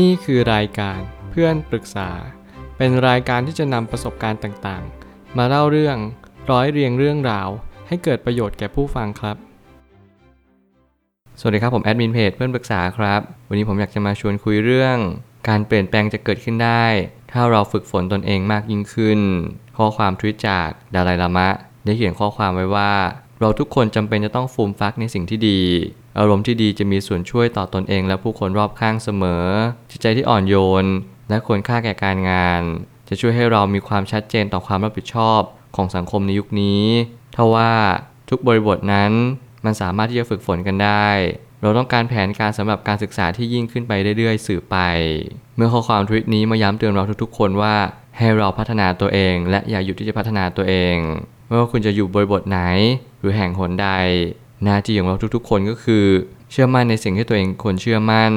นี่คือรายการเพื่อนปรึกษา เป็นรายการที่จะนำประสบการณ์ต่างๆ มาเล่าเรื่องร้อยเรียงเรื่องราว ให้เกิดประโยชน์แก่ผู้ฟังครับ สวัสดีครับผมแอดมินเพจเพื่อนปรึกษาครับ วันนี้ผมอยากจะมาชวนคุยเรื่อง การเปลี่ยนแปลงจะเกิดขึ้นได้ ถ้าเราฝึกฝนตนเองมากยิ่งขึ้น ข้อความทวิตจากดาไลลามะ ได้เขียนข้อความไว้ว่า เราทุกคนจำเป็นจะต้องฟูมฟักในสิ่งที่ดี อารมณ์ที่ดีจะมีส่วนช่วยต่อตอนเองและผู้คนรอบข้างเสมอ จิตใจที่อ่อนโยน และควรค่าแก่การงาน จะช่วยให้เรามีความชัดเจนต่อความรับผิดชอบของสังคมในยุคนี้ทว่าทุกบริบทนั้นมันสามารถที่จะฝึกฝนกันได้ เราต้องการแผนการสำหรับการศึกษาที่ยิ่งขึ้นไปเรื่อยๆ สืบไป เมื่อข้อความทวิตนี้มาย้ำเตือนเราทุกๆ คนว่าให้เราพัฒนาตัวเอง และอย่าหยุดที่จะพัฒนาตัวเอง ไม่ว่าคุณจะอยู่บริบทไหนหรือแห่งหนใด หน้าที่ของเราทุกๆ คนก็คือ เชื่อมั่นในสิ่งที่ตัวเองควรเชื่อมั่น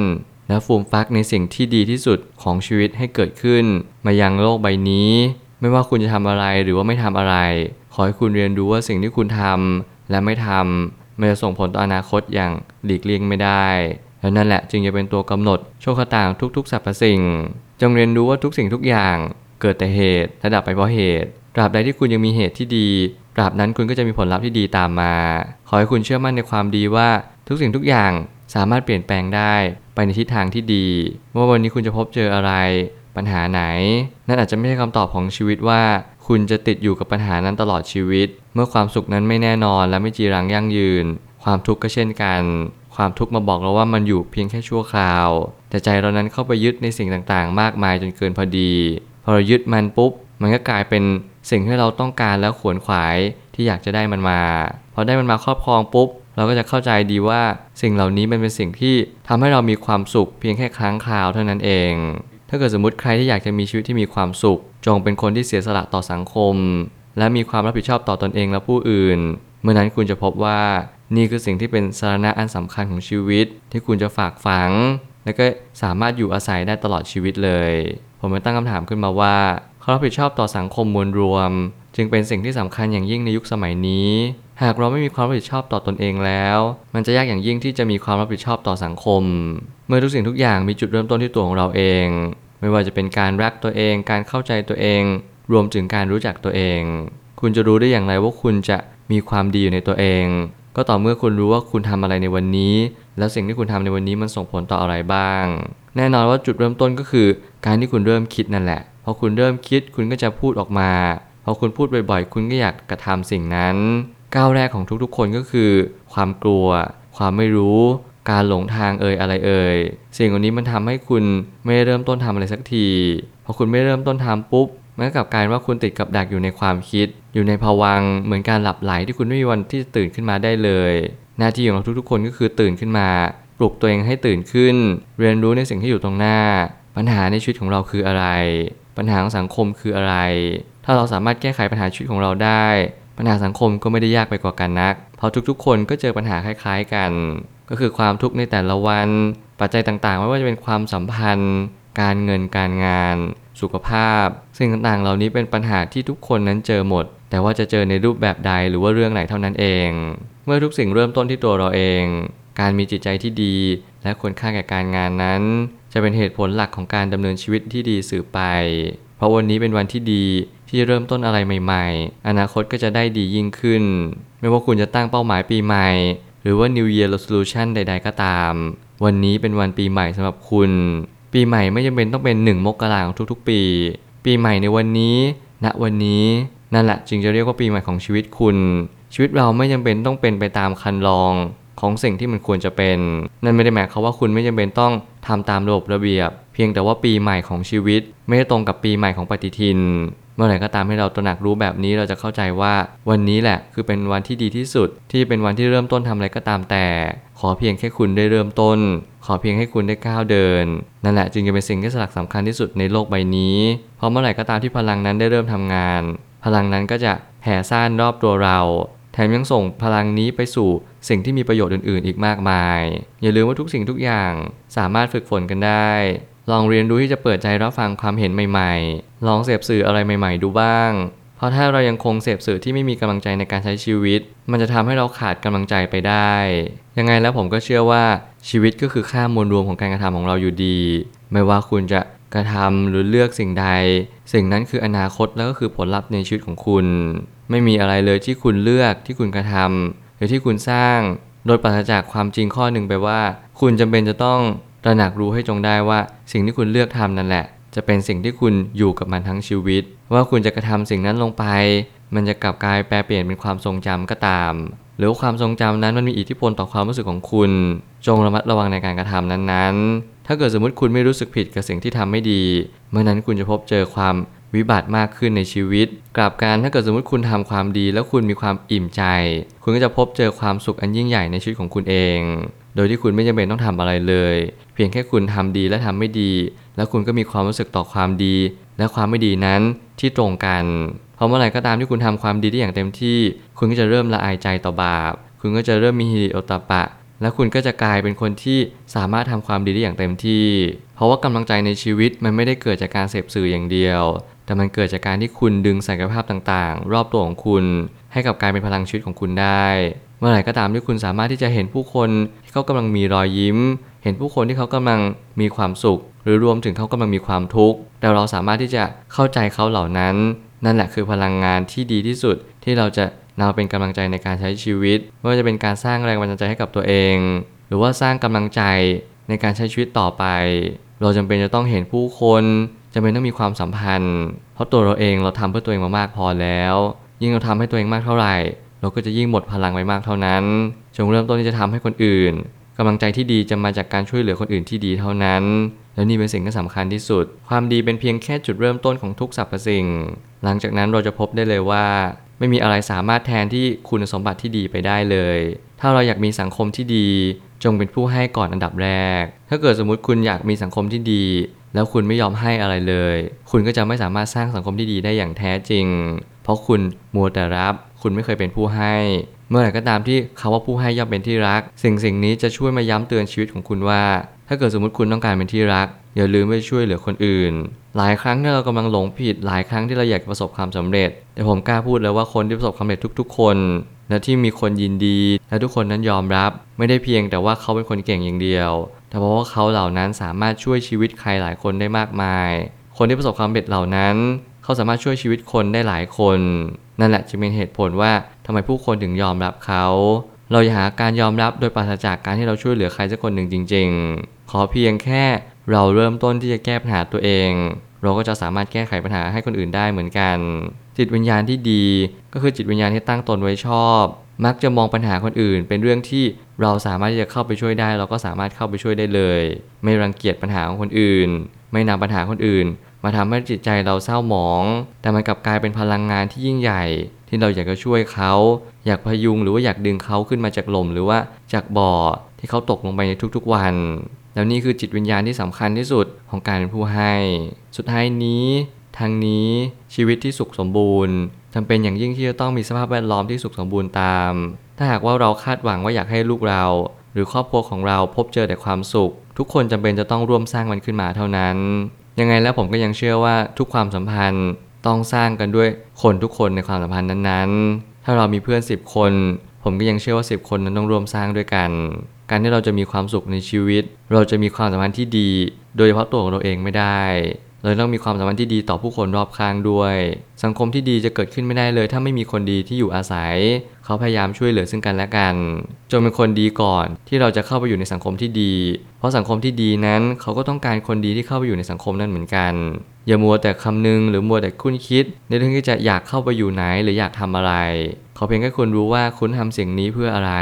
และฟูมฟักในสิ่งที่ดีที่สุดของชีวิตให้เกิดขึ้น มายังโลกใบนี้ ไม่ว่าคุณจะทำอะไรหรือว่าไม่ทำอะไร ขอให้คุณเรียนรู้ว่าสิ่งที่คุณทำและไม่ทำมันจะส่งผลต่ออนาคตอย่างหลีกเลี่ยงไม่ได้และนั่นแหละจึงจะเป็นตัวกำหนดโชคชะตาทุกๆสรรพสิ่ง จงเรียนรู้ว่าทุกสิ่งทุกอย่างเกิดแต่เหตุและดับไปเพราะเหตุ ตราบใดที่คุณยังมีเหตุที่ดีตราบนั้นคุณก็จะมีผลลัพธ์ที่ดีตามมา ขอให้คุณเชื่อมั่นในความดีว่าทุกสิ่งทุกอย่างสามารถเปลี่ยนแปลงได้ไปในทิศทางที่ดีว่าวันนี้คุณจะพบเจออะไร ปัญหาไหน นั่นอาจจะไม่ใช่คำตอบของชีวิตว่า คุณจะติดอยู่กับปัญหานั้นตลอดชีวิต เมื่อความสุขนั้นไม่แน่นอนและไม่จีรังยั่งยืน ความทุกข์ก็เช่นกัน ความทุกข์มาบอกเราว่ามันอยู่เพียงแค่ชั่วคราว แต่ใจเรานั้นเข้าไปยึดในสิ่งต่างๆ มากมายจนเกินพอดี พอเรายึดมันปุ๊บ มันก็กลายเป็นสิ่งที่เราต้องการแล้วขวนขวายที่อยากจะได้มันมา พอได้มันมาครอบครองปุ๊บ เราก็จะเข้าใจดีว่าสิ่งเหล่านี้มันเป็นสิ่งที่ทำให้เรามีความสุขเพียงแค่ครั้งคราวเท่านั้นเอง ถ้าเกิดสมมติใครที่อยากจะมีชีวิตที่มีความสุข จงเป็นคนที่เสียสละต่อสังคม และมีความรับผิดชอบต่อตอนเองและผู้อื่น เมื่อนั้นคุณจะพบว่านี่คือสิ่งที่เป็นสาระอันสำคัญของชีวิต ที่คุณจะฝากฝัง และก็สามารถอยู่อาศัยได้ตลอดชีวิตเลย ผมเลยตั้งคำถามขึ้นมาว่า ความรับผิดชอบต่อสังคมมวลรวม จึงเป็นสิ่งที่สำคัญอย่างยิ่งในยุคสมัยนี้ หากเราไม่มีความรับผิดชอบต่อตอนเองแล้ว มันจะยากอย่างยิ่งที่จะมีความรับผิดชอบต่อสังคม เมื่อทุกสิ่งทุกอย่างมีจุดเริ่มต้นที่ตัวของเราเอง ไม่ว่าจะเป็นการรักตัวเอง การเข้าใจตัวเอง รวมถึงการรู้จักตัวเอง คุณจะรู้ได้อย่างไรว่าคุณจะมีความดีอยู่ในตัวเอง ก็ต่อเมื่อคุณรู้ว่าคุณทำอะไรในวันนี้ แล้วสิ่งที่คุณทำในวันนี้มันส่งผลต่ออะไรบ้าง แน่นอนว่าจุดเริ่มต้นก็คือ การที่คุณเริ่มคิดนั่นแหละ พอคุณเริ่มคิดคุณก็จะพูดออกมา พอคุณพูดบ่อยๆ คุณก็อยากกระทำสิ่งนั้น ก้าวแรกของทุกๆ คนก็คือ ความกลัว ความไม่รู้ การหลงทางเอ่ยอะไรเอ่ย สิ่งเหล่านี้มันทำให้คุณไม่เริ่มต้นทำอะไรสักที พอคุณไม่เริ่มต้นทำปุ๊บมันก็กลับกลายว่าคุณติดกับดักอยู่ในความคิด อยู่ในภวังเหมือนการหลับไหลที่คุณไม่มีวันที่จะตื่นขึ้นมาได้เลย หน้าที่ของเราทุกๆ คนก็คือตื่นขึ้นมา ปลุกตัวเองให้ตื่นขึ้น เรียนรู้ในสิ่งที่อยู่ตรงหน้า ปัญหาในชีวิตของเราคืออะไร ปัญหาของสังคมคืออะไร ถ้าเราสามารถแก้ไขปัญหาชีวิตของเราได้ ปัญหาสังคมก็ไม่ได้ยากไปกว่ากันนัก เพราะทุกๆ คนก็เจอปัญหาคล้าย ๆ กัน ก็คือความทุกข์ในแต่ละวัน ปัจจัยต่างๆ ไม่ว่าจะเป็นความสัมพันธ์ การเงินการงาน สุขภาพ สิ่งต่างๆ เหล่านี้เป็นปัญหาที่ทุกคนนั้นเจอหมด แต่ว่าจะเจอในรูปแบบใดหรือว่าเรื่องไหนเท่านั้นเอง เมื่อทุกสิ่งเริ่มต้นที่ตัวเราเอง การมีจิตใจที่ดีและควรค่าแก่การงานนั้น จะเป็นเหตุผลหลักของการดำเนินชีวิตที่ดีสืบไป เพราะวันนี้เป็นวันที่ดีที่เริ่มต้นอะไรใหม่ๆ อนาคตก็จะได้ดียิ่งขึ้น ไม่ว่าคุณจะตั้งเป้าหมายปีใหม่ หรือว่า New Year Resolution ใด ๆ ก็ตาม วันนี้เป็นวันปีใหม่สำหรับคุณ ปีใหม่ไม่จำเป็นต้องเป็นหนึ่งมกราของทุกๆ ปี ปีใหม่ในวันนี้ณวันนี้นั่นแหละจึงจะเรียกว่าปีใหม่ของชีวิตคุณ ชีวิตเราไม่จำเป็นต้องเป็นไปตามคันลอง ของสิ่งที่มันควรจะเป็น นั่นไม่ได้หมายความว่าคุณไม่จำเป็นต้องทำตามระบบระเบียบ เพียงแต่ว่าปีใหม่ของชีวิต ไม่ได้ตรงกับปีใหม่ของปฏิทิน เมื่อไหร่ก็ตามให้เราตระหนักรู้แบบนี้เราจะเข้าใจว่าวันนี้แหละคือเป็นวันที่ดีที่สุด ที่เป็นวันที่เริ่มต้นทำอะไรก็ตามแต่ ขอเพียงแค่คุณได้เริ่มต้น ขอเพียงให้คุณได้ก้าวเดิน นั่นแหละจึงจะเป็นสิ่งที่สลักสำคัญที่สุดในโลกใบนี้เพราะเมื่อไหร่ก็ตามที่พลังนั้นได้เริ่มทำงาน พลังนั้นก็จะแผ่ซ่านรอบตัวเรา แถมยังส่งพลังนี้ไปสู่ สิ่งที่มีประโยชน์อื่นๆ อีกมากมาย อย่าลืมว่าทุกสิ่งทุกอย่างสามารถฝึกฝนกันได้ ลองเรียนรู้ที่จะเปิดใจรับฟังความเห็นใหม่ๆ ลองเสพสื่ออะไรใหม่ ๆ ดูบ้าง เพราะถ้าเรายังคงเสพสื่อที่ไม่มีกำลังใจในการใช้ชีวิต มันจะทำให้เราขาดกำลังใจไปได้ ยังไงแล้วผมก็เชื่อว่าชีวิตก็คือค่ามวลรวมของการกระทำของเราอยู่ดี ไม่ว่าคุณจะกระทำหรือเลือกสิ่งใด สิ่งนั้นคืออนาคตแล้วก็คือผลลัพธ์ในชีวิตของคุณ ไม่มีอะไรเลยที่คุณเลือกที่คุณกระทำ หรือที่คุณสร้าง โดยปราศจากความจริงข้อหนึ่งไปว่า คุณจำเป็นจะต้องตระหนักรู้ให้จงได้ว่า สิ่งที่คุณเลือกทำนั่นแหละ จะเป็นสิ่งที่คุณอยู่กับมันทั้งชีวิต ว่าคุณจะกระทำสิ่งนั้นลงไป มันจะกลับกลายแปลเปลี่ยนเป็นความทรงจำก็ตาม หรือความทรงจำนั้นมันมีอิทธิพลต่อความรู้สึกของคุณ จงระมัดระวังในการกระทำนั้นๆ ถ้าเกิดสมมติคุณไม่รู้สึกผิดกับสิ่งที่ทำไม่ดี เมื่อนั้นคุณจะพบเจอความวิบัติมากขึ้นในชีวิต กลับการถ้าเกิดสมมติคุณทำความดี แล้วคุณมีความอิ่มใจ คุณก็จะพบเจอความสุขอันยิ่งใหญ่ในชีวิตของคุณเอง โดยที่คุณไม่จำเป็นต้องทำอะไรเลย เพียงแค่คุณทำดีและทำไม่ดี แล้วคุณก็มีความรู้สึกต่อความดี และความไม่ดีนั้นที่ตรงกัน เพราะเมื่อไหร่ก็ตามที่คุณทำความดีได้อย่างเต็มที่ คุณก็จะเริ่มละอายใจต่อบาป คุณก็จะเริ่มมีฮิริโอตปปะและคุณก็จะกลายเป็นคนที่สามารถทำความดีได้อย่างเต็มที่ เพราะว่ากำลังใจในชีวิตมันไม่ได้เกิดจากการเสพสื่ออย่างเดียว แต่มันเกิดจากการที่คุณดึงศักยภาพต่างๆ รอบตัวของคุณ ให้กับการเป็นพลังชีวิตของคุณได้ เมื่อไหร่ก็ตามที่คุณสามารถที่จะเห็นผู้คนที่เขากำลังมีรอยยิ้ม เห็นผู้คนที่เขากำลังมีความสุข หรือรวมถึงเขากำลังมีความทุกข์แต่เราสามารถที่จะเข้าใจเขาเหล่านั้น นั่นแหละคือพลังงานที่ดีที่สุดที่เราจะนำเป็นกำลังใจในการใช้ชีวิตไม่ว่าจะเป็นการสร้างแรงบันดาลใจให้กับตัวเอง หรือว่าสร้างกำลังใจในการใช้ชีวิตต่อไป เราจำเป็นจะต้องเห็นผู้คนจำเป็นต้องมีความสัมพันธ์ เพราะตัวเราเองเราทำเพื่อตัวเองมามากพอแล้ว ยิ่งเราทำให้ตัวเองมากเท่าไหร่ เราก็จะยิ่งหมดพลังไปมากเท่านั้น จงเริ่มต้นที่จะทำให้คนอื่นกำลังใจที่ดีจะมาจากการช่วยเหลือคนอื่นที่ดีเท่านั้น และนี่เป็นสิ่งที่สำคัญที่สุด ความดีเป็นเพียงแค่จุดเริ่มต้นของทุกสรรพสิ่ง หลังจากนั้นเราจะพบได้เลยว่า ไม่มีอะไรสามารถแทนที่คุณสมบัติที่ดีไปได้เลย ถ้าเราอยากมีสังคมที่ดี จงเป็นผู้ให้ก่อนอันดับแรก ถ้าเกิดสมมติคุณอยากมีสังคมที่ดี แล้วคุณไม่ยอมให้อะไรเลย คุณก็จะไม่สามารถสร้างสังคมที่ดีได้อย่างแท้จริง เพราะคุณมัวแต่รับ คุณไม่เคยเป็นผู้ให้ เมื่อไหร่ก็ตามที่คาว่าผู้ให้ย่อมเป็นที่รัก สิ่งสิ่งนี้จะช่วยมาย้ำเตือนชีวิตของคุณว่า ถ้าเกิดสมมติคุณต้องการเป็นที่รัก อย่าลืมไปช่วยเหลือคนอื่น หลายครั้งที่เรากำลังหลงผิด หลายครั้งที่เราอยากประสบความสำเร็จ แต่ผมกล้าพูดเลยว่าคนที่ประสบความสำเร็จทุก ๆ คนและที่มีคนยินดี และทุกคนนั้นยอมรับ ไม่ได้เพียงแต่ว่าเขาเป็นคนเก่งอย่างเดียว แต่เพราะว่าเขาเหล่านั้นสามารถช่วยชีวิตใครหลายคนได้มากมาย คนที่ประสบความสำเร็จเหล่านั้น เขาสามารถช่วยชีวิตคนได้หลายคน นั่นแหละจึงเป็นเหตุผลว่าทำไมผู้คนถึงยอมรับเขา เราอย่าหาการยอมรับโดยปราศจากการที่เราช่วยเหลือใครสักคนหนึ่งจริง ๆ ขอเพียงแค่เราเริ่มต้นที่จะแก้ปัญหาตัวเอง เราก็จะสามารถแก้ไขปัญหาให้คนอื่นได้เหมือนกัน จิตวิญญาณที่ดีก็คือจิตวิญญาณที่ตั้งตนไว้ชอบ มักจะมองปัญหาคนอื่น เป็นเรื่องที่เราสามารถที่จะเข้าไปช่วยได้ เราก็สามารถเข้าไปช่วยได้เลย ไม่รังเกียจปัญหาของคนอื่น ไม่นำปัญหาคนอื่น มาทำให้จิตใจเราเศร้าหมอง แต่มันกลับกลายเป็นพลังงานที่ยิ่งใหญ่ ที่เราอยากจะช่วยเขา อยากพยุงหรือว่าอยากดึงเขาขึ้นมาจากหล่มหรือว่าจากบ่อที่เขาตกลงไปในทุกๆวันแล้วนี่คือจิตวิญญาณที่สำคัญที่สุดของการเป็นผู้ให้ สุดท้ายนี้ ทางนี้ชีวิตที่สุขสมบูรณ์จำเป็นอย่างยิ่งที่จะต้องมีสภาพแวดล้อมที่สุขสมบูรณ์ตาม ถ้าหากว่าเราคาดหวังว่าอยากให้ลูกเรา หรือครอบครัวของเราพบเจอแต่ความสุข ทุกคนจำเป็นจะต้องร่วมสร้างมันขึ้นมาเท่านั้น ยังไงแล้วผมก็ยังเชื่อว่าทุกความสัมพันธ์ต้องสร้างกันด้วยคนทุกคนในความสัมพันธ์นั้นๆ ถ้าเรามีเพื่อน 10 คน ผมก็ยังเชื่อว่า 10 คนนั้นต้องร่วมสร้างด้วยกัน การที่เราจะมีความสุขในชีวิต เราจะมีความสัมพันธ์ที่ดี โดยเฉพาะตัวของเราเองไม่ได้ เราต้องมีความสัมพันธ์ที่ดีต่อผู้คนรอบข้างด้วย สังคมที่ดีจะเกิดขึ้นไม่ได้เลย ถ้าไม่มีคนดีที่อยู่อาศัย เขาพยายามช่วยเหลือซึ่งกันและกันจงเป็นคนดีก่อนที่เราจะเข้าไปอยู่ในสังคมที่ดี เพราะสังคมที่ดีนั้น เขาก็ต้องการคนดีที่เข้าไปอยู่ในสังคมนั้นเหมือนกัน อย่ามัวแต่คำนึงหรือมัวแต่คุ้นคิด ในเรื่องที่จะอยากเข้าไปอยู่ไหนหรืออยากทำอะไร ขอเพียงแค่คุณรู้ว่าคุณทำสิ่งนี้เพื่ออะไร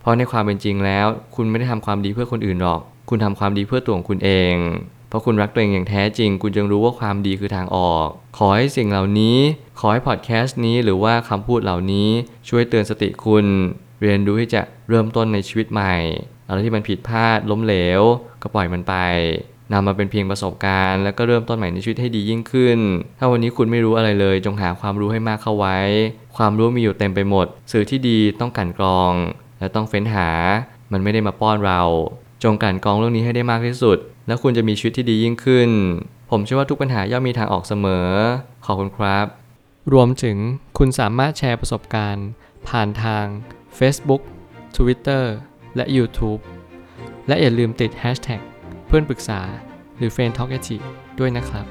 เพราะในความเป็นจริงแล้ว คุณไม่ได้ทำความดีเพื่อคนอื่นหรอก คุณทำความดีเพื่อตัวของคุณเอง เพราะคุณรักตัวเองอย่างแท้จริง คุณจึงรู้ว่าความดีคือทางออก ขอให้สิ่งเหล่านี้ ขอให้พอดแคสต์นี้หรือว่าคำพูดเหล่านี้ช่วยเตือนสติคุณ เรียนรู้ที่จะเริ่มต้นในชีวิตใหม่ อะไรที่มันผิดพลาดล้มเหลว ก็ปล่อยมันไปนำมาเป็นเพียงประสบการณ์ แล้วก็เริ่มต้นใหม่ในชีวิตให้ดียิ่งขึ้น ถ้าวันนี้คุณไม่รู้อะไรเลย จงหาความรู้ให้มากเข้าไว้ ความรู้มีอยู่เต็มไปหมด สื่อที่ดีต้องกันกรอง และต้องเฟ้นหา มันไม่ได้มาป้อนเรา จงกันกรองเรื่องนี้ให้ได้มากที่สุด แล้วคุณจะมีชีวิตที่ดียิ่งขึ้น ผมเชื่อว่าทุกปัญหาย่อมมีทางออกเสมอ ขอบคุณครับ รวมถึงคุณสามารถแชร์ประสบการณ์ ผ่านทาง Facebook Twitter และ YouTube และอย่าลืมติด hashtag เพื่อนปรึกษาหรือ f r ร e n d t a l k ด้วยนะครับ